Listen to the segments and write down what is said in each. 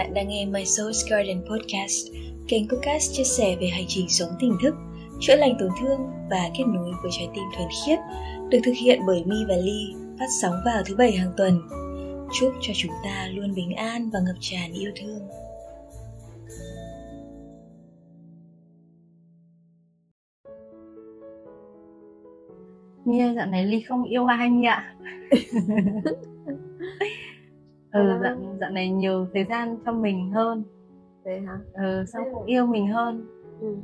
Bạn đang nghe My Soul's Garden Podcast, kênh podcast chia sẻ về hành trình sống tỉnh thức, chữa lành tổn thương và kết nối với trái tim thuần khiết, được thực hiện bởi Mi và Ly, phát sóng vào thứ bảy hàng tuần. Chúc cho chúng ta luôn bình an và ngập tràn yêu thương. Nghe dạo này Ly không yêu ai nhỉ ạ ừ dạo, dạo này nhiều thời gian cho mình hơn Vậy hả? ừ xong cũng yêu mình hơn Ừ.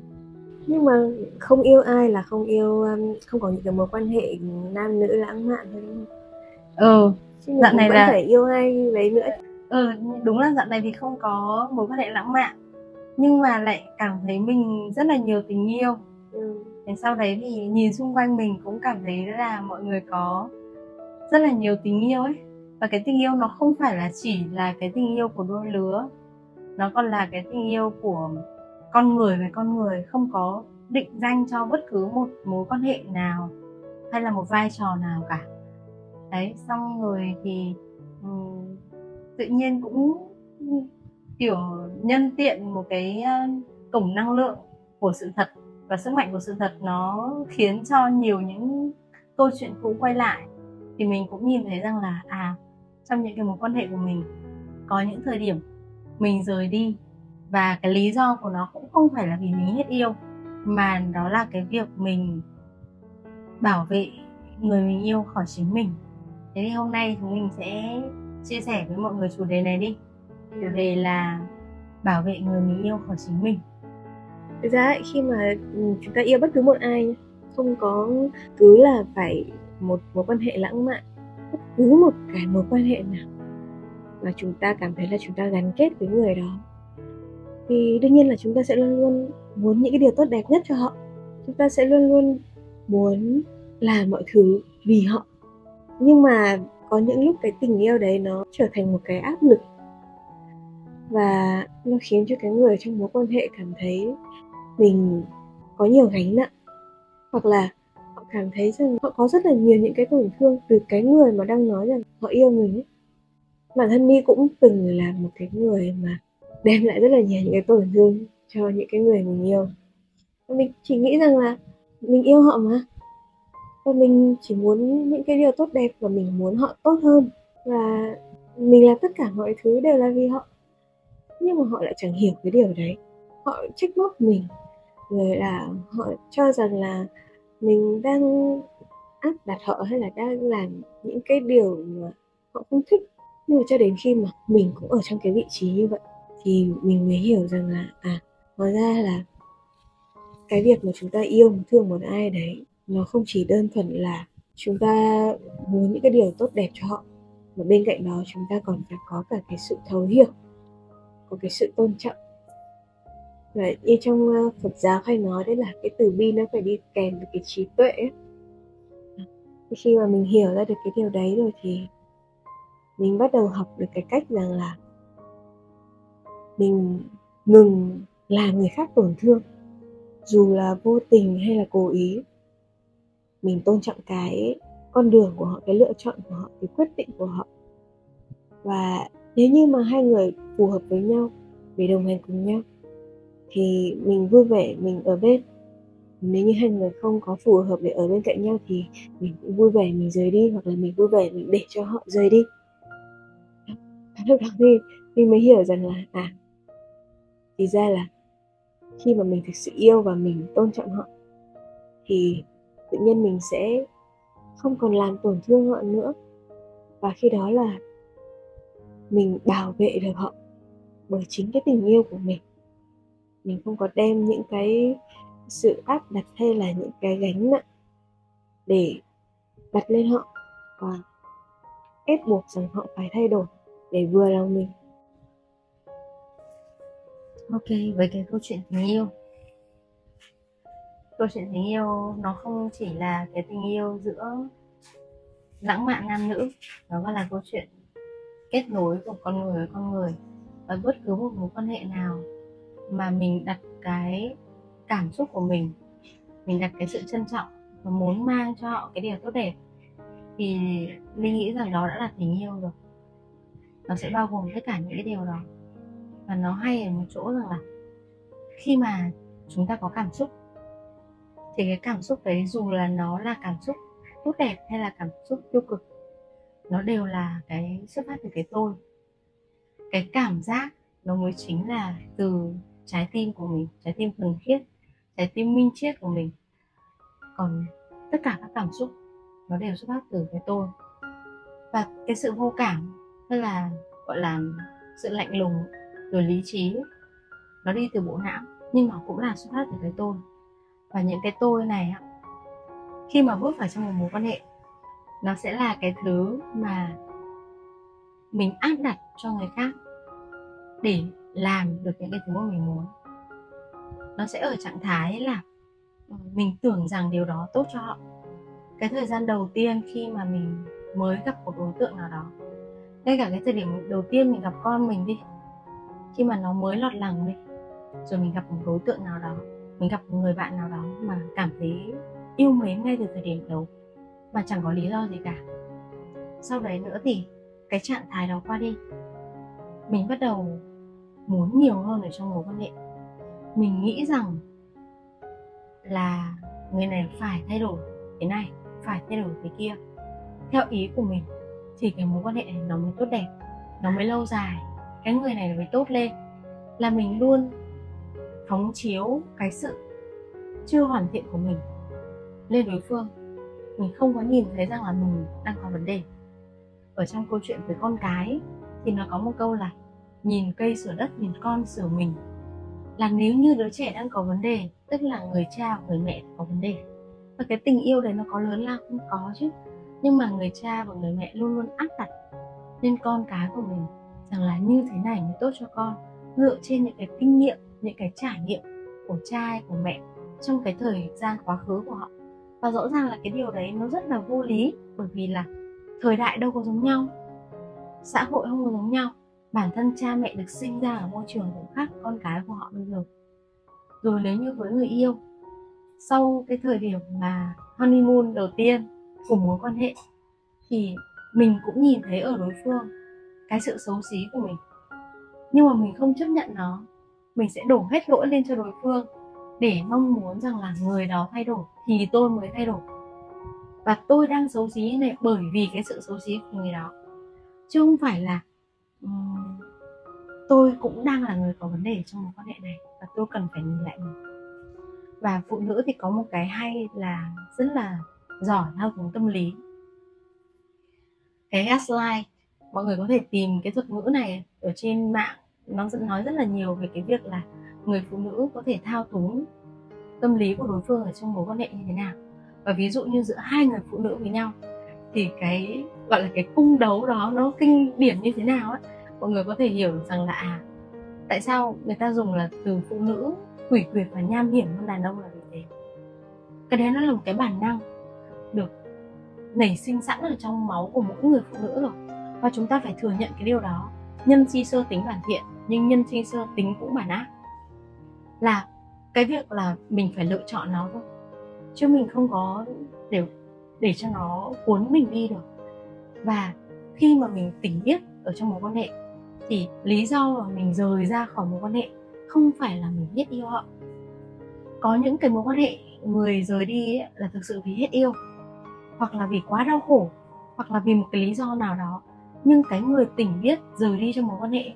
Nhưng mà không yêu ai là không yêu um, không có những cái mối quan hệ nam nữ lãng mạn thôi đúng không? ừ Chứ Dạo này là- phải yêu ai đấy nữa. ừ đúng là dạo này thì không có mối quan hệ lãng mạn nhưng mà lại cảm thấy mình rất là nhiều tình yêu Ừ. Thế sau đấy thì nhìn xung quanh mình cũng cảm thấy là mọi người có rất là nhiều tình yêu ấy và cái tình yêu nó không phải là chỉ là cái tình yêu của đôi lứa. Nó còn là cái tình yêu của con người với con người không có định danh cho bất cứ một mối quan hệ nào hay là một vai trò nào cả. Đấy xong rồi thì um, tự nhiên cũng kiểu nhân tiện một cái cổng năng lượng của sự thật và sức mạnh của sự thật nó khiến cho nhiều những câu chuyện cũ quay lại. Thì mình cũng nhìn thấy rằng là à trong những cái mối quan hệ của mình. Có những thời điểm mình rời đi và cái lý do của nó cũng không phải là vì mình hết yêu mà đó là cái việc mình bảo vệ người mình yêu khỏi chính mình. Thế thì hôm nay chúng mình sẽ chia sẻ với mọi người chủ đề này đi. Chủ đề là bảo vệ người mình yêu khỏi chính mình. Thực ra ấy, khi mà ừ, chúng ta yêu bất cứ một ai không có cứ là phải một mối quan hệ lãng mạn bất cứ một cái mối quan hệ nào mà chúng ta cảm thấy là chúng ta gắn kết với người đó, thì đương nhiên là chúng ta sẽ luôn luôn muốn những cái điều tốt đẹp nhất cho họ. Chúng ta sẽ luôn luôn muốn làm mọi thứ vì họ. Nhưng mà có những lúc cái tình yêu đấy nó trở thành một cái áp lực và nó khiến cho cái người trong mối quan hệ cảm thấy mình có nhiều gánh nặng, hoặc là cảm thấy rằng họ có rất là nhiều những cái tổn thương từ cái người mà đang nói rằng họ yêu mình ấy. bản thân mi cũng từng là một cái người mà đem lại rất là nhiều những cái tổn thương cho những cái người mình yêu. Và mình chỉ nghĩ rằng là mình yêu họ mà. Và mình chỉ muốn những cái điều tốt đẹp và mình muốn họ tốt hơn. Và mình làm tất cả mọi thứ đều là vì họ. Nhưng mà họ lại chẳng hiểu cái điều đấy. Họ trách móc mình. Rồi là họ cho rằng là mình đang áp đặt họ hay là đang làm những cái điều mà họ không thích. Nhưng mà cho đến khi mà mình cũng ở trong cái vị trí như vậy, thì mình mới hiểu rằng là à hóa ra là cái việc mà chúng ta yêu một thương một ai đấy, nó không chỉ đơn thuần là chúng ta muốn những cái điều tốt đẹp cho họ, mà bên cạnh đó chúng ta còn phải có cả cái sự thấu hiểu, có cái sự tôn trọng và như trong ờ, Phật giáo hay nói đấy là cái từ bi nó phải đi kèm với cái trí tuệ ấy. Thì khi mà mình hiểu ra được cái điều đấy rồi thì mình bắt đầu học được cái cách rằng là mình ngừng làm người khác tổn thương dù là vô tình hay là cố ý, mình tôn trọng cái con đường của họ, cái lựa chọn của họ, cái quyết định của họ và nếu như mà hai người phù hợp với nhau, để đồng hành cùng nhau thì mình vui vẻ, mình ở bên. Nếu như hai người không có phù hợp để ở bên cạnh nhau thì mình cũng vui vẻ, mình rời đi, hoặc là mình vui vẻ, mình để cho họ rời đi. Lúc đó thì mình mới hiểu rằng là à thì ra là khi mà mình thực sự yêu và mình tôn trọng họ, thì tự nhiên mình sẽ không còn làm tổn thương họ nữa. Và khi đó là mình bảo vệ được họ bởi chính cái tình yêu của mình mình không có đem những cái sự áp đặt hay là những cái gánh nặng để đặt lên họ. Và ép buộc rằng họ phải thay đổi để vừa lòng mình. Ok, với cái câu chuyện tình yêu. Câu chuyện tình yêu nó không chỉ là cái tình yêu giữa lãng mạn nam nữ, nó còn là câu chuyện kết nối của con người với con người và bất cứ một mối quan hệ nào mà mình đặt cái cảm xúc của mình mình đặt cái sự trân trọng và muốn mang cho họ cái điều tốt đẹp, thì linh nghĩ rằng đó đã là tình yêu rồi. Nó sẽ bao gồm tất cả những cái điều đó. Và nó hay ở một chỗ rằng là khi mà chúng ta có cảm xúc, thì cái cảm xúc đấy dù là nó là cảm xúc tốt đẹp hay là cảm xúc tiêu cực, nó đều là cái xuất phát từ cái tôi. Cái cảm giác nó mới chính là từ trái tim của mình, trái tim thuần khiết, trái tim minh triết của mình. Còn tất cả các cảm xúc, nó đều xuất phát từ cái tôi. Và cái sự vô cảm hay là, gọi là, sự lạnh lùng, rồi lý trí, nó đi từ bộ não, nhưng nó cũng là xuất phát từ cái tôi. Và những cái tôi này khi mà bước vào trong một mối quan hệ, nó sẽ là cái thứ mà mình áp đặt cho người khác để làm được những cái thứ mà mình muốn. Nó sẽ ở trạng thái là ờ, mình tưởng rằng điều đó tốt cho họ. Cái thời gian đầu tiên khi mà mình mới gặp một đối tượng nào đó, ngay cả cái thời điểm đầu tiên mình gặp con mình đi, khi mà nó mới lọt lòng đi, rồi mình gặp một đối tượng nào đó, mình gặp một người bạn nào đó mà cảm thấy yêu mến ngay từ thời điểm đầu mà chẳng có lý do gì cả. Sau đấy nữa thì cái trạng thái đó qua đi, mình bắt đầu muốn nhiều hơn ở trong mối quan hệ. Mình nghĩ rằng là người này phải thay đổi cái này, phải thay đổi cái kia. Theo ý của mình, thì cái mối quan hệ này nó mới tốt đẹp, nó mới lâu dài. Cái người này mới tốt lên. Là mình luôn phóng chiếu cái sự chưa hoàn thiện của mình lên đối phương. Mình không có nhìn thấy rằng là mình đang có vấn đề. Ở trong câu chuyện với con cái thì nó có một câu là nhìn cây sửa đất, nhìn con sửa mình. Là nếu như đứa trẻ đang có vấn đề, tức là người cha, người mẹ có vấn đề. Và cái tình yêu đấy nó có lớn lao cũng có chứ. Nhưng mà người cha và người mẹ luôn luôn áp đặt lên con cái của mình rằng là như thế này mới tốt cho con. Dựa trên những cái kinh nghiệm, những cái trải nghiệm của cha hay của mẹ trong cái thời gian quá khứ của họ. Và rõ ràng là cái điều đấy nó rất là vô lý, bởi vì là thời đại đâu có giống nhau, xã hội không có giống nhau bản thân cha mẹ được sinh ra ở môi trường cũng khác con cái của họ bây giờ. Rồi nếu như với người yêu sau cái thời điểm mà honeymoon đầu tiên của mối quan hệ thì mình cũng nhìn thấy ở đối phương cái sự xấu xí của mình. Nhưng mà mình không chấp nhận nó mình sẽ đổ hết lỗi lên cho đối phương để mong muốn rằng là người đó thay đổi thì tôi mới thay đổi. Và tôi đang xấu xí này bởi vì cái sự xấu xí của người đó. Chứ không phải là um, tôi cũng đang là người có vấn đề trong mối quan hệ này và tôi cần phải nhìn lại mình và phụ nữ thì có một cái hay là rất là giỏi thao túng tâm lý. Cái gaslight, mọi người có thể tìm cái thuật ngữ này ở trên mạng, nó nói rất là nhiều về cái việc là người phụ nữ có thể thao túng tâm lý của đối phương ở trong mối quan hệ như thế nào. Và ví dụ như giữa hai người phụ nữ với nhau, thì cái, gọi là cái cung đấu đó nó kinh điển như thế nào ấy mọi người có thể hiểu được rằng là à tại sao người ta dùng là từ phụ nữ quỷ quyệt và nham hiểm hơn đàn ông là vì thế? Cái đấy nó là một cái bản năng được nảy sinh sẵn ở trong máu của mỗi người phụ nữ rồi. Và chúng ta phải thừa nhận cái điều đó. Nhân chi sơ tính bản thiện, nhưng nhân chi sơ tính cũng bản ác. Là cái việc là mình phải lựa chọn nó thôi. Chứ mình không có để để cho nó cuốn mình đi được. Và khi mà mình tỉnh biết ở trong mối quan hệ thì lý do mà mình rời ra khỏi mối quan hệ không phải là mình hết yêu họ. Có những cái mối quan hệ người rời đi ấy, là thực sự vì hết yêu hoặc là vì quá đau khổ hoặc là vì một cái lý do nào đó. Nhưng cái người tỉnh biết rời đi trong mối quan hệ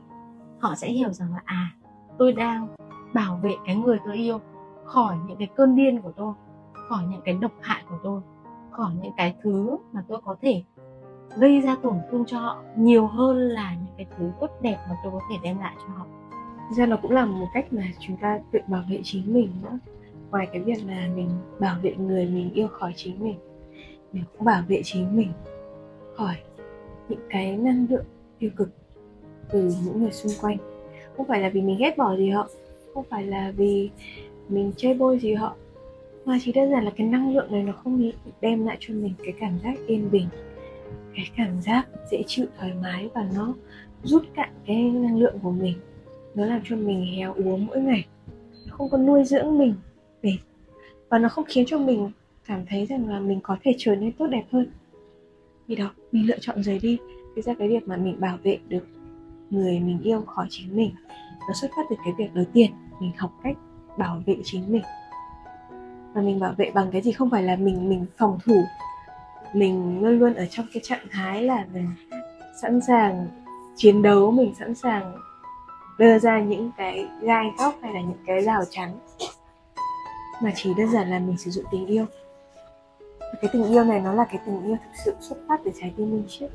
họ sẽ hiểu rằng là à tôi đang bảo vệ cái người tôi yêu khỏi những cái cơn điên của tôi khỏi những cái độc hại của tôi khỏi những cái thứ mà tôi có thể gây ra tổn thương cho họ nhiều hơn là những cái thứ tốt đẹp mà tôi có thể đem lại cho họ. Ra nó cũng là một cách mà chúng ta tự bảo vệ chính mình nữa ngoài cái việc là mình bảo vệ người mình yêu khỏi chính mình mình cũng bảo vệ chính mình khỏi những cái năng lượng tiêu cực từ những người xung quanh. Không phải là vì mình ghét bỏ gì họ, không phải là vì mình chơi bôi gì họ, mà chỉ đơn giản là cái năng lượng này nó không đem lại cho mình cái cảm giác yên bình cái cảm giác dễ chịu, thoải mái và nó rút cạn cái năng lượng của mình. Nó làm cho mình héo úa mỗi ngày. Nó không có nuôi dưỡng mình để, và nó không khiến cho mình cảm thấy rằng là mình có thể trở nên tốt đẹp hơn. Vì đó, mình lựa chọn rời đi. Thì ra cái việc mà mình bảo vệ được người mình yêu khỏi chính mình, nó xuất phát từ cái việc đầu tiên mình học cách bảo vệ chính mình. Và mình bảo vệ bằng cái gì không phải là mình mình phòng thủ mình luôn luôn ở trong cái trạng thái là mình sẵn sàng chiến đấu, mình sẵn sàng đưa ra những cái gai góc hay là những cái rào chắn mà chỉ đơn giản là mình sử dụng tình yêu. Cái tình yêu này nó là cái tình yêu thực sự xuất phát từ trái tim minh triết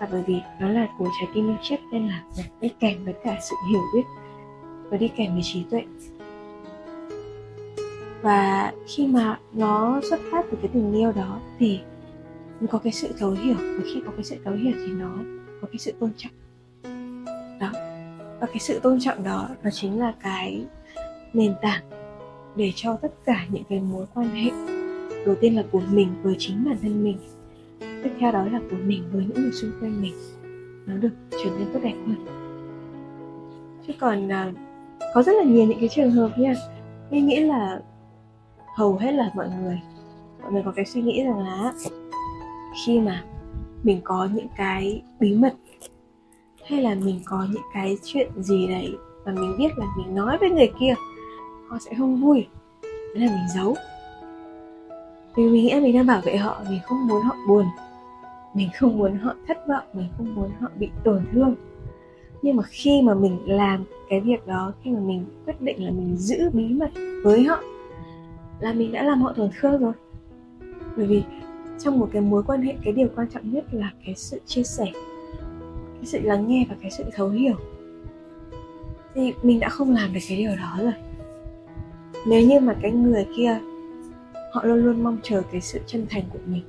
và bởi vì nó là của trái tim minh triết nên là đi kèm với cả sự hiểu biết và đi kèm với trí tuệ. Và khi mà nó xuất phát từ cái tình yêu đó thì có cái sự thấu hiểu và khi có cái sự thấu hiểu thì nó có cái sự tôn trọng. Đó. Và cái sự tôn trọng đó nó chính là cái nền tảng để cho tất cả những cái mối quan hệ đầu tiên là của mình với chính bản thân mình tiếp theo đó là của mình với những người xung quanh mình nó được trở nên tốt đẹp hơn. Chứ còn uh, có rất là nhiều những cái trường hợp nha mình nghĩ là hầu hết là mọi người mọi người có cái suy nghĩ rằng là khi mà mình có những cái bí mật hay là mình có những cái chuyện gì đấy mà mình biết là mình nói với người kia, họ sẽ không vui thế là mình giấu. Vì mình nghĩ mình đang bảo vệ họ, mình không muốn họ buồn, mình không muốn họ thất vọng, mình không muốn họ bị tổn thương. Nhưng mà khi mà mình làm cái việc đó, khi mà mình quyết định là mình giữ bí mật với họ, là mình đã làm họ tổn thương rồi. Bởi vì trong một cái mối quan hệ, cái điều quan trọng nhất là cái sự chia sẻ, cái sự lắng nghe và cái sự thấu hiểu. Thì mình đã không làm được cái điều đó rồi. Nếu như mà cái người kia, họ luôn luôn mong chờ cái sự chân thành của mình,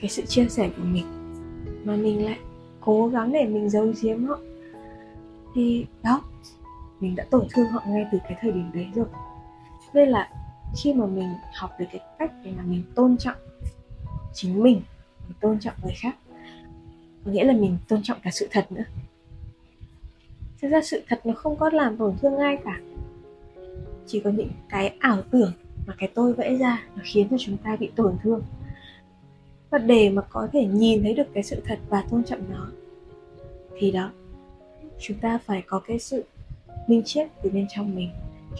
cái sự chia sẻ của mình, mà mình lại cố gắng để mình giấu giếm họ, thì đó, mình đã tổn thương họ ngay từ cái thời điểm đấy rồi. Nên là khi mà mình học được cái cách để mà mình tôn trọng chính mình mình tôn trọng người khác. Có nghĩa là mình tôn trọng cả sự thật nữa. Thực ra sự thật nó không có làm tổn thương ai cả. Chỉ có những cái ảo tưởng mà cái tôi vẽ ra nó khiến cho chúng ta bị tổn thương. Và để mà có thể nhìn thấy được cái sự thật và tôn trọng nó, thì đó, chúng ta phải có cái sự minh triết từ bên trong mình.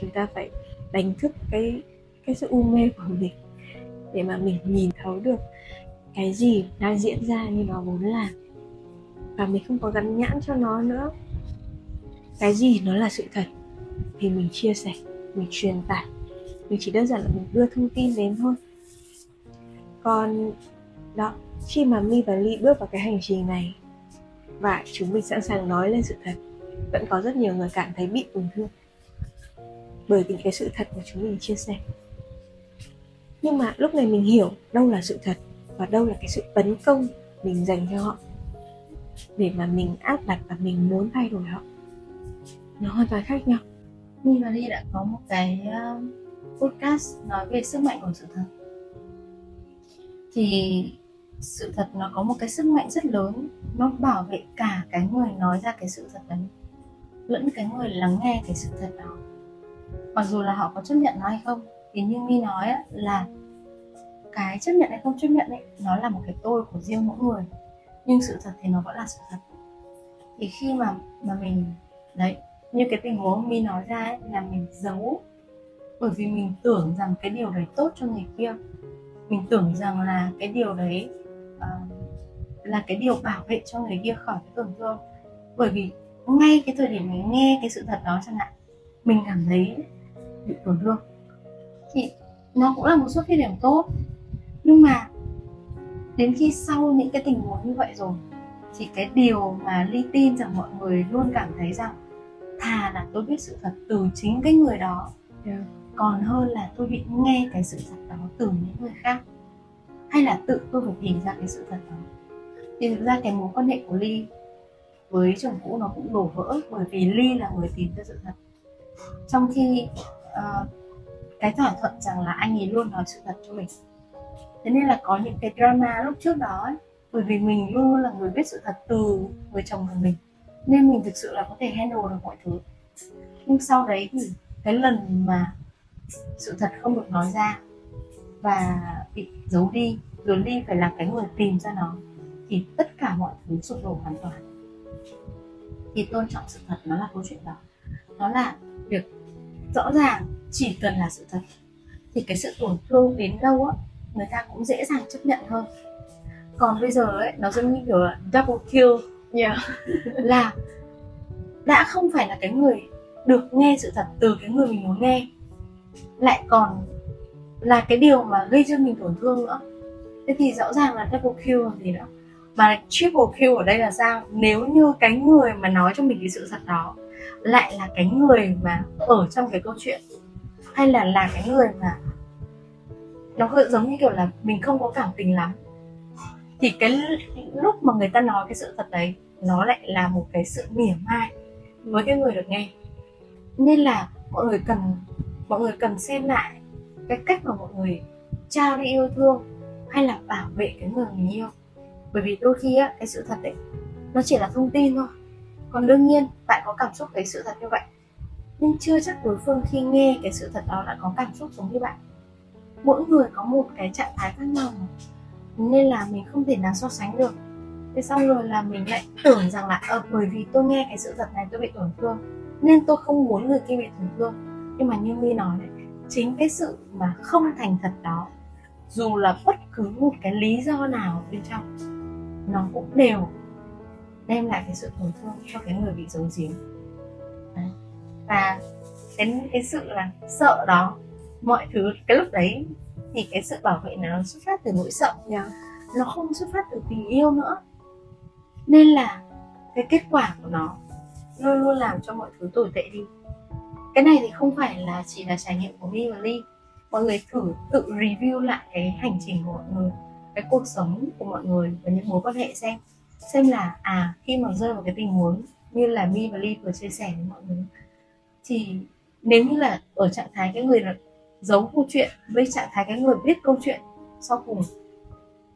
Chúng ta phải đánh thức cái cái sự u mê của mình để mà mình nhìn thấu được cái gì đang diễn ra như nó vốn là. Và mình không có gắn nhãn cho nó nữa. Cái gì nó là sự thật thì mình chia sẻ, mình truyền tải. Mình chỉ đơn giản là mình đưa thông tin đến thôi. Còn đó, khi mà mi và ly bước vào cái hành trình này, và chúng mình sẵn sàng nói lên sự thật, vẫn có rất nhiều người cảm thấy bị tổn thương bởi vì cái sự thật mà chúng mình chia sẻ. Nhưng mà lúc này mình hiểu đâu là sự thật và đâu là cái sự tấn công mình dành cho họ, để mà mình áp đặt và mình muốn thay đổi họ. Nó hoàn toàn khác nhau. Mi và Ly đã có một cái um, podcast nói về sức mạnh của sự thật. Thì sự thật nó có một cái sức mạnh rất lớn, nó bảo vệ cả cái người nói ra cái sự thật đấy, lẫn cái người lắng nghe cái sự thật đó. Mặc dù là họ có chấp nhận nó hay không, thì như mi nói là cái chấp nhận hay không chấp nhận ấy nó là một cái tôi của riêng mỗi người. Nhưng sự thật thì nó vẫn là sự thật. Thì khi mà mà mình đấy như cái tình huống mi nói ra ấy, là mình giấu bởi vì mình tưởng rằng cái điều đấy tốt cho người kia. Mình tưởng rằng là cái điều đấy uh, là cái điều bảo vệ cho người kia khỏi cái tổn thương. Bởi vì ngay cái thời điểm mình nghe cái sự thật đó chẳng hạn mình cảm thấy bị tổn thương. Thì nó cũng là một xuất phát điểm tốt nhưng mà đến khi sau những cái tình huống như vậy rồi thì cái điều mà ly tin rằng mọi người luôn cảm thấy rằng thà là tôi biết sự thật từ chính cái người đó yeah. còn hơn là tôi bị nghe cái sự thật đó từ những người khác. Hay là tự tôi phải tìm ra cái sự thật đó. Thì thực ra cái mối quan hệ của ly với chồng cũ nó cũng đổ vỡ bởi vì ly là người tìm ra sự thật. Trong khi uh, cái thỏa thuận rằng là anh ấy luôn nói sự thật cho mình thế nên là có những cái drama lúc trước đó ấy, bởi vì mình luôn là người biết sự thật từ người chồng của mình. Nên mình thực sự là có thể handle được mọi thứ. Nhưng sau đấy thì cái lần mà sự thật không được nói ra và bị giấu đi rồi ly phải là cái người tìm ra nó thì tất cả mọi thứ sụp đổ hoàn toàn. Thì tôn trọng sự thật nó là câu chuyện đó. Nó là việc rõ ràng chỉ cần là sự thật. Thì cái sự tổn thương đến đâu á người ta cũng dễ dàng chấp nhận hơn. Còn bây giờ ấy nó giống như kiểu là double kill. Yeah. là đã không phải là cái người được nghe sự thật từ cái người mình muốn nghe lại còn là cái điều mà gây cho mình tổn thương nữa. Thế thì rõ ràng là double kill là gì nữa mà triple kill ở đây là sao? Nếu như cái người mà nói cho mình cái sự thật đó lại là cái người mà ở trong cái câu chuyện hay là là cái người mà nó hơi giống như kiểu là mình không có cảm tình lắm. Thì cái lúc mà người ta nói cái sự thật đấy, nó lại là một cái sự mỉa mai với cái người được nghe. Nên là mọi người cần, mọi người cần xem lại cái cách mà mọi người trao đi yêu thương hay là bảo vệ cái người mình yêu. Bởi vì đôi khi á, cái sự thật đấy, nó chỉ là thông tin thôi. Còn đương nhiên, bạn có cảm xúc với sự thật như vậy, nhưng chưa chắc đối phương khi nghe cái sự thật đó đã có cảm xúc giống như bạn mỗi người có một cái trạng thái khác nhau nên là mình không thể nào so sánh được. Thế xong rồi là mình lại tưởng rằng là ờ bởi vì tôi nghe cái sự thật này tôi bị tổn thương, nên tôi không muốn người kia bị tổn thương. Nhưng mà như my nói đấy chính cái sự mà không thành thật đó, dù là bất cứ một cái lý do nào bên trong, nó cũng đều đem lại cái sự tổn thương cho cái người bị giấu giếm. Và cái cái sự là sợ đó mọi thứ cái lúc đấy thì cái sự bảo vệ nó xuất phát từ nỗi sợ. Yeah. nó không xuất phát từ tình yêu nữa. Nên là cái kết quả của nó luôn luôn làm cho mọi thứ tồi tệ đi. Cái này thì không phải là chỉ là trải nghiệm của My và Ly. Mọi người thử tự review lại cái hành trình của mọi người cái cuộc sống của mọi người và những mối quan hệ xem. Xem là à khi mà rơi vào cái tình huống như là My và Ly vừa chia sẻ với mọi người thì nếu như là ở trạng thái cái người là giấu câu chuyện với trạng thái cái người biết câu chuyện sau cùng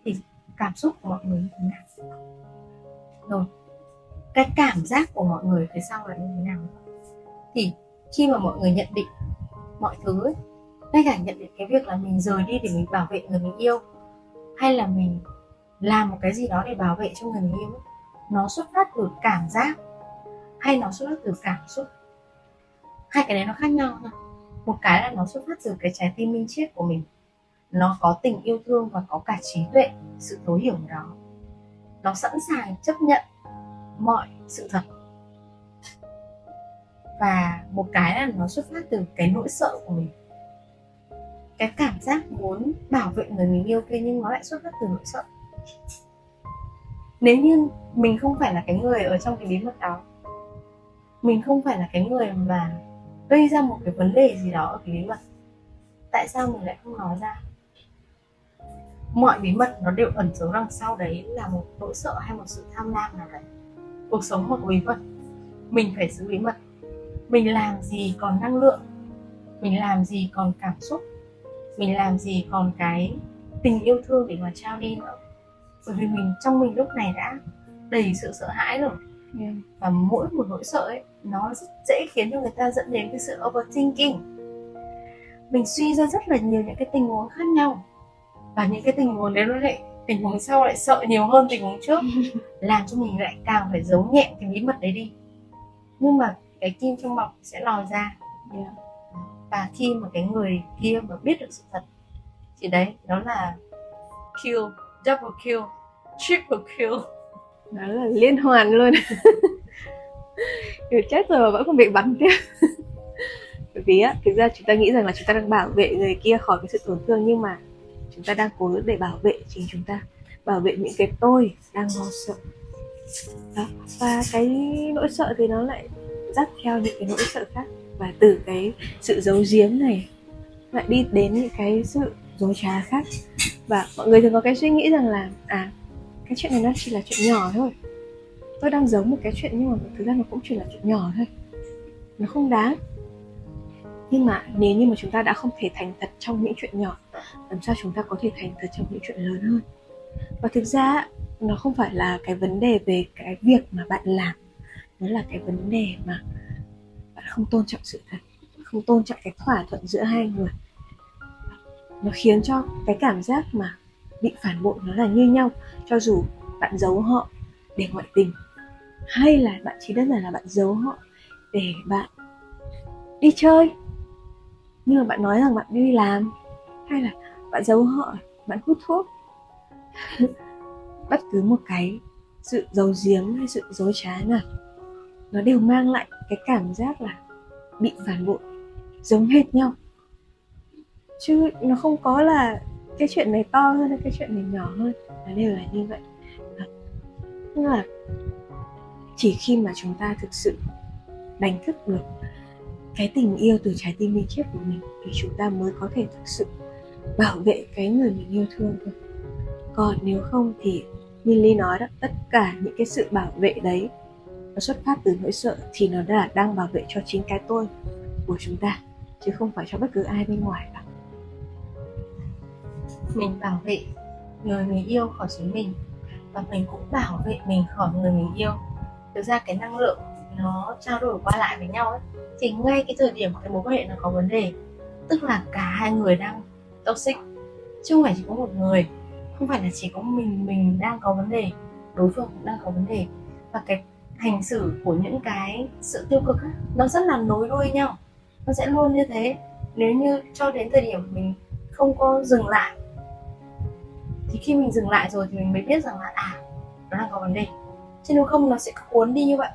thì cảm xúc của mọi người như thế nào? Rồi cái cảm giác của mọi người phía sau là như thế nào? Thì khi mà mọi người nhận định mọi thứ ấy, ngay cả nhận định cái việc là mình rời đi để mình bảo vệ người mình yêu hay là mình làm một cái gì đó để bảo vệ cho người mình yêu nó xuất phát từ cảm giác hay nó xuất phát từ cảm xúc? Hai cái đấy nó khác nhau thôi một cái là nó xuất phát từ cái trái tim minh triết của mình. Nó có tình yêu thương và có cả trí tuệ, sự thấu hiểu đó. Nó sẵn sàng chấp nhận mọi sự thật. Và một cái là nó xuất phát từ cái nỗi sợ của mình. Cái cảm giác muốn bảo vệ người mình yêu kia nhưng nó lại xuất phát từ nỗi sợ. Nếu như mình không phải là cái người ở trong cái bí mật đó, mình không phải là cái người mà gây ra một cái vấn đề gì đó ở cái bí mật. Tại sao mình lại không nói ra? Mọi bí mật nó đều ẩn giấu đằng sau đấy là một nỗi sợ hay một sự tham lam nào đấy? Cuộc sống một bí mật. Mình phải giữ bí mật. Mình làm gì còn năng lượng? Mình làm gì còn cảm xúc? Mình làm gì còn cái tình yêu thương để mà trao đi nữa? Bởi vì mình, trong mình lúc này đã đầy sự sợ hãi rồi. Yeah. và mỗi một nỗi sợ ấy nó rất dễ khiến cho người ta dẫn đến cái sự overthinking. Mình suy ra rất là nhiều những cái tình huống khác nhau. Và những cái tình huống đấy nó lại tình huống sau lại sợ nhiều hơn tình huống trước. Làm cho mình lại càng phải giấu nhẹm cái bí mật đấy đi. Nhưng mà cái kim trong bọc sẽ lòi ra. Yeah. và khi mà cái người kia mà biết được sự thật thì đấy đó là kill double kill triple kill đó là liên hoàn luôn. Rồi chết rồi mà vẫn còn bị bắn tiếp. Bởi vì á, thực ra chúng ta nghĩ rằng là chúng ta đang bảo vệ người kia khỏi cái sự tổn thương, nhưng mà chúng ta đang cố để bảo vệ chính chúng ta. Bảo vệ những cái tôi đang lo sợ. Đó. và cái nỗi sợ thì nó lại dắt theo những cái nỗi sợ khác. Và từ cái sự giấu giếm này, lại đi đến những cái sự dối trá khác. Và mọi người thường có cái suy nghĩ rằng là à cái chuyện này nó chỉ là chuyện nhỏ thôi. Tôi đang giấu một cái chuyện nhưng mà thực ra nó cũng chỉ là chuyện nhỏ thôi. Nó không đáng. Nhưng mà nếu như mà chúng ta đã không thể thành thật trong những chuyện nhỏ, làm sao chúng ta có thể thành thật trong những chuyện lớn hơn? Và thực ra, nó không phải là cái vấn đề về cái việc mà bạn làm. Nó là cái vấn đề mà bạn không tôn trọng sự thật, không tôn trọng cái thỏa thuận giữa hai người. Nó khiến cho cái cảm giác mà bị phản bội nó là như nhau, cho dù bạn giấu họ để ngoại tình, hay là bạn chỉ đơn giản là bạn giấu họ để bạn đi chơi. Nhưng mà bạn nói rằng bạn đi làm, hay là bạn giấu họ, bạn hút thuốc, bất cứ một cái sự giấu giếm hay sự dối trá nào, nó đều mang lại cái cảm giác là bị phản bội giống hệt nhau. Chứ nó không có là cái chuyện này to hơn hay cái chuyện này nhỏ hơn? Nó đều là như vậy. À, nhưng là chỉ khi mà chúng ta thực sự đánh thức được cái tình yêu từ trái tim minh triết của mình thì chúng ta mới có thể thực sự bảo vệ cái người mình yêu thương thôi. Còn nếu không thì như ly nói đó, tất cả những cái sự bảo vệ đấy nó xuất phát từ nỗi sợ thì nó đã đang bảo vệ cho chính cái tôi của chúng ta, chứ không phải cho bất cứ ai bên ngoài cả mình bảo vệ người mình yêu khỏi chính mình và mình cũng bảo vệ mình khỏi người mình yêu. Thực ra cái năng lượng nó trao đổi qua lại với nhau ấy thì ngay cái thời điểm cái mối quan hệ nó có vấn đề tức là cả hai người đang toxic chứ không phải chỉ có một người không phải là chỉ có mình mình đang có vấn đề đối phương cũng đang có vấn đề. Và cái hành xử của những cái sự tiêu cực ấy, nó rất là nối đuôi nhau nó sẽ luôn như thế. Nếu như cho đến thời điểm mình không có dừng lại thì khi mình dừng lại rồi thì mình mới biết rằng là à nó đang có vấn đề. Chứ nếu không nó sẽ cuốn đi như vậy.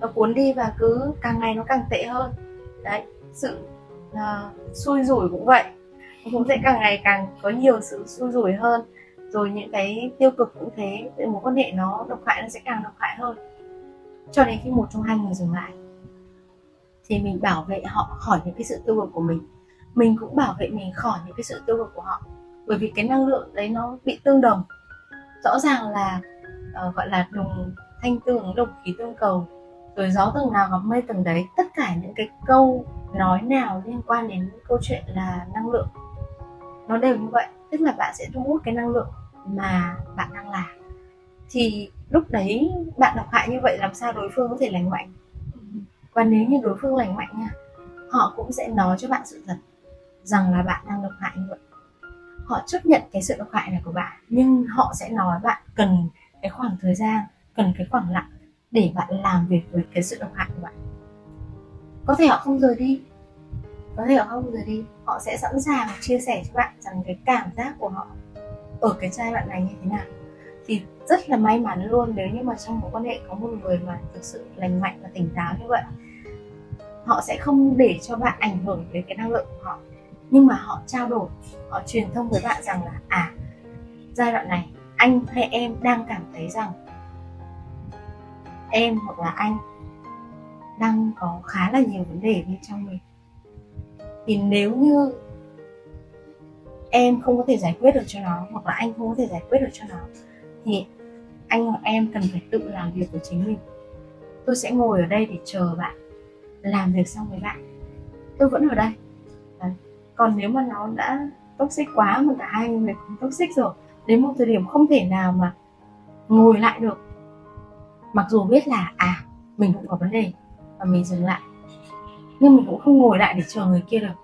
Nó cuốn đi và cứ càng ngày nó càng tệ hơn. Đấy sự uh, xui rủi cũng vậy. Cũng sẽ càng ngày càng có nhiều sự xui rủi hơn. Rồi những cái tiêu cực cũng thế mối quan hệ nó độc hại nó sẽ càng độc hại hơn. Cho đến khi một trong hai người dừng lại thì mình bảo vệ họ khỏi những cái sự tiêu cực của mình. Mình cũng bảo vệ mình khỏi những cái sự tiêu cực của họ bởi vì cái năng lượng đấy nó bị tương đồng. Rõ ràng là uh, gọi là đồng thanh tương đồng khí tương cầu rồi gió tầng nào gặp mây tầng đấy tất cả những cái câu nói nào liên quan đến câu chuyện là năng lượng nó đều như vậy. Tức là bạn sẽ thu hút cái năng lượng mà bạn đang là. Thì lúc đấy bạn độc hại như vậy làm sao đối phương có thể lành mạnh? Và nếu như đối phương lành mạnh nha họ cũng sẽ nói cho bạn sự thật rằng là bạn đang độc hại như vậy họ chấp nhận cái sự độc hại này của bạn, nhưng họ sẽ nói bạn cần cái khoảng thời gian, cần cái khoảng lặng để bạn làm việc với cái sự độc hại của bạn. Có thể họ không rời đi, có thể họ không rời đi, họ sẽ sẵn sàng chia sẻ cho bạn rằng cái cảm giác của họ ở cái giai đoạn này như thế nào. Thì rất là may mắn luôn nếu như mà trong mối quan hệ có một người mà thực sự lành mạnh và tỉnh táo như vậy, họ sẽ không để cho bạn ảnh hưởng đến cái năng lượng của họ nhưng mà họ trao đổi, họ truyền thông với bạn rằng là à giai đoạn này, anh hay em đang cảm thấy rằng em hoặc là anh đang có khá là nhiều vấn đề bên trong mình. Thì nếu như em không có thể giải quyết được cho nó, hoặc là anh không có thể giải quyết được cho nó, thì anh hoặc em cần phải tự làm việc của chính mình. Tôi sẽ ngồi ở đây để chờ bạn, làm việc xong với bạn. Tôi vẫn ở đây còn nếu mà nó đã toxic quá mà cả hai người cũng toxic rồi đến một thời điểm không thể nào mà ngồi lại được. Mặc dù biết là à mình cũng có vấn đề và mình dừng lại. Nhưng mình cũng không ngồi lại để chờ người kia được.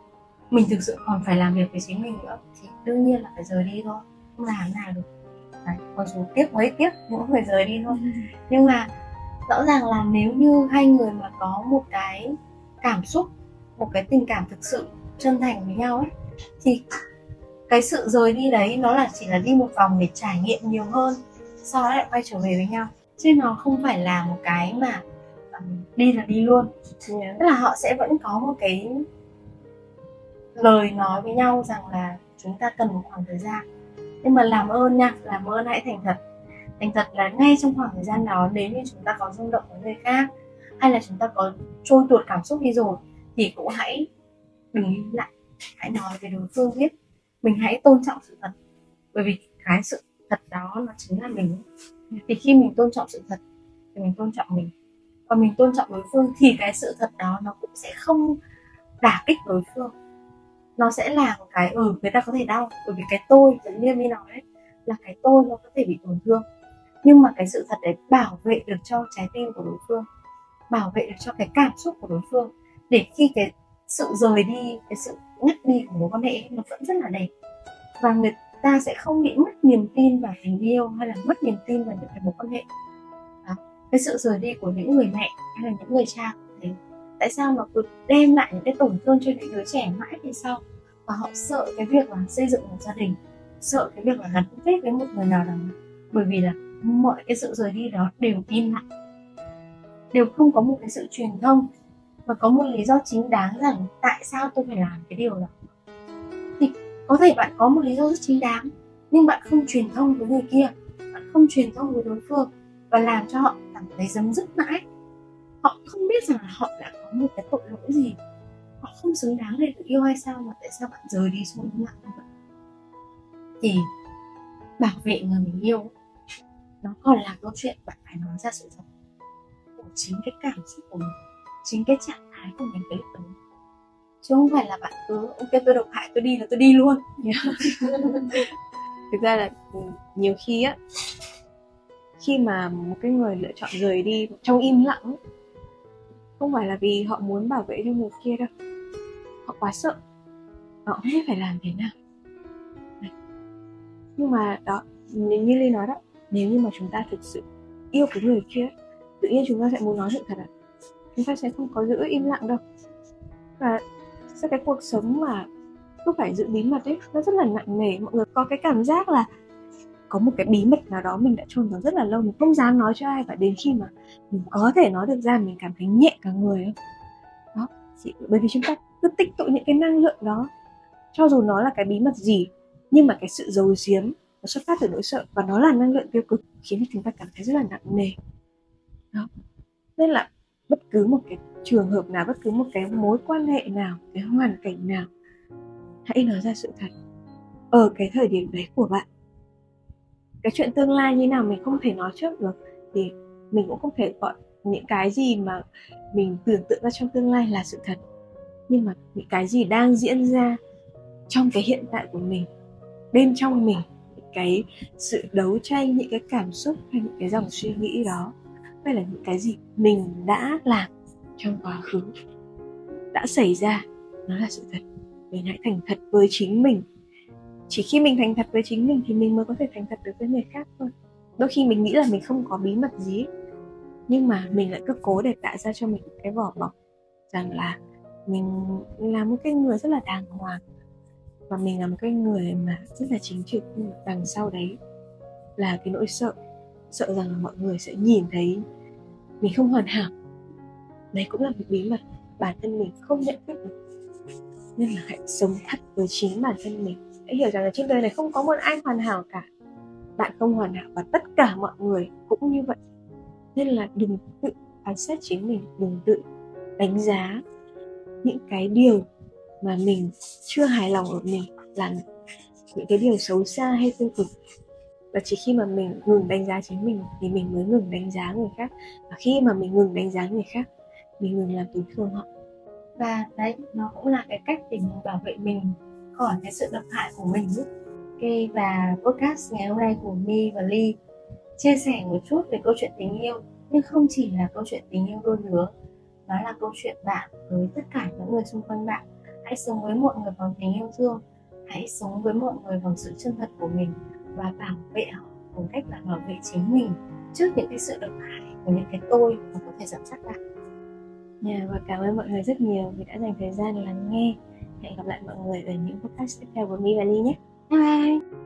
Mình thực sự còn phải làm việc với chính mình nữa thì đương nhiên là phải rời đi thôi không làm nào được. Đấy, mặc dù tiếc mấy tiếc những người rời đi thôi. Nhưng mà rõ ràng là nếu như hai người mà có một cái cảm xúc một cái tình cảm thực sự chân thành với nhau ấy thì cái sự rời đi đấy nó là chỉ là đi một vòng để trải nghiệm nhiều hơn sau đó lại quay trở về với nhau. Chứ nó không phải là một cái mà um, đi là đi luôn. Yeah. tức là họ sẽ vẫn có một cái lời nói với nhau rằng là chúng ta cần một khoảng thời gian. Nhưng mà làm ơn nha làm ơn hãy thành thật. Thành thật là ngay trong khoảng thời gian đó nếu như chúng ta có rung động với người khác hay là chúng ta có trôi tuột cảm xúc đi rồi thì cũng hãy đừng im lại hãy nói với đối phương biết mình hãy tôn trọng sự thật. Bởi vì cái sự thật đó nó chính là mình. Thì khi mình tôn trọng sự thật thì mình tôn trọng mình. Và mình tôn trọng đối phương thì cái sự thật đó nó cũng sẽ không đả kích đối phương. Nó sẽ là một cái ừ người ta có thể đau bởi vì cái tôi giống như mi nói đấy là cái tôi nó có thể bị tổn thương. Nhưng mà cái sự thật đấy bảo vệ được cho trái tim của đối phương bảo vệ được cho cái cảm xúc của đối phương. Để khi cái sự rời đi, cái sự ngắt đi của mối quan hệ nó vẫn rất là đẹp. Và người ta sẽ không bị mất niềm tin vào tình yêu hay là mất niềm tin vào những cái mối quan hệ. Đó. cái sự rời đi của những người mẹ hay là những người cha thế. Tại sao mà cứ đem lại những cái tổn thương cho những đứa trẻ mãi về sau? Và họ sợ cái việc là xây dựng một gia đình, sợ cái việc là gắn kết với một người nào đó. Bởi vì là mọi cái sự rời đi đó đều im lặng. Đều không có một cái sự truyền thông và có một lý do chính đáng rằng tại sao tôi phải làm cái điều đó. Thì có thể bạn có một lý do rất chính đáng, nhưng bạn không truyền thông với người kia, bạn không truyền thông với đối phương và làm cho họ cảm thấy dấm dứt mãi. Họ không biết rằng là họ đã có một cái tội lỗi gì. Họ không xứng đáng để được yêu hay sao mà tại sao bạn rời đi xuống như vậy thì bảo vệ người mình yêu, nó còn là câu chuyện bạn phải nói ra sự thật của chính cái cảm xúc của mình chính cái trạng thái của mình cái lúc ừ. chứ không phải là bạn cứ, ok, tôi độc hại, tôi đi là tôi đi luôn. Thực ra là ừ, nhiều khi á, khi mà một cái người lựa chọn rời đi trong im lặng không phải là vì họ muốn bảo vệ cho người kia đâu. Họ quá sợ. Họ không biết phải làm thế nào. Nhưng mà đó, như ly nói đó, nếu như mà chúng ta thực sự yêu cái người kia, tự nhiên chúng ta sẽ muốn nói sự thật ạ chúng ta sẽ không có giữ im lặng đâu. Và sẽ cái cuộc sống mà cứ phải giữ bí mật ấy, nó rất là nặng nề. Mọi người có cái cảm giác là có một cái bí mật nào đó mình đã chôn giấu rất là lâu, mình không dám nói cho ai. Và đến khi mà mình có thể nói được ra, mình cảm thấy nhẹ cả người đó chỉ bởi vì chúng ta cứ tích tụ những cái năng lượng đó. Cho dù nó là cái bí mật gì, nhưng mà cái sự giấu giếm nó xuất phát từ nỗi sợ. Và nó là năng lượng tiêu cực, khiến cho chúng ta cảm thấy rất là nặng nề. Đó. Nên là bất cứ một cái trường hợp nào, bất cứ một cái mối quan hệ nào, cái hoàn cảnh nào, hãy nói ra sự thật. Ở cái thời điểm đấy của bạn, cái chuyện tương lai như nào mình không thể nói trước được, thì mình cũng không thể gọi những cái gì mà mình tưởng tượng ra trong tương lai là sự thật. Nhưng mà những cái gì đang diễn ra trong cái hiện tại của mình, bên trong mình, cái sự đấu tranh, những cái cảm xúc hay những cái dòng suy nghĩ đó hay là những cái gì mình đã làm trong quá khứ, đã xảy ra, nó là sự thật. Mình hãy thành thật với chính mình. Chỉ khi mình thành thật với chính mình thì mình mới có thể thành thật được với người khác thôi. Đôi khi mình nghĩ là mình không có bí mật gì nhưng mà mình lại cứ cố để tạo ra cho mình cái vỏ bọc rằng là mình là một cái người rất là đàng hoàng và mình là một cái người mà rất là chính trực. Nhưng đằng sau đấy là cái nỗi sợ sợ rằng là mọi người sẽ nhìn thấy mình không hoàn hảo. Đấy cũng là một bí mật bản thân mình không nhận thức được. Nên là hãy sống thật với chính bản thân mình. Hãy hiểu rằng là trên đời này không có một ai hoàn hảo cả. Bạn không hoàn hảo và tất cả mọi người cũng như vậy. Nên là đừng tự phán xét chính mình, đừng tự đánh giá những cái điều mà mình chưa hài lòng ở mình là những cái điều xấu xa hay tiêu cực và chỉ khi mà mình ngừng đánh giá chính mình thì mình mới ngừng đánh giá người khác. Và khi mà mình ngừng đánh giá người khác, mình ngừng làm tổn thương họ. Và đấy, nó cũng là cái cách để mình bảo vệ mình khỏi cái sự độc hại của mình ok, và podcast ngày hôm nay của mi và ly chia sẻ một chút về câu chuyện tình yêu. Nhưng không chỉ là câu chuyện tình yêu đôi lứa, nó là câu chuyện bạn với tất cả những người xung quanh bạn. Hãy sống với mọi người bằng tình yêu thương. Hãy sống với mọi người bằng sự chân thật của mình và bảo vệ họ bằng cách là bảo vệ chính mình trước những cái sự độc hại của những cái tôi mà có thể dẫn dắt bạn. Yeah, và cảm ơn mọi người rất nhiều vì đã dành thời gian lắng nghe. Hẹn gặp lại mọi người ở những podcast tiếp theo của Mi và Ly nhé. Bye bye!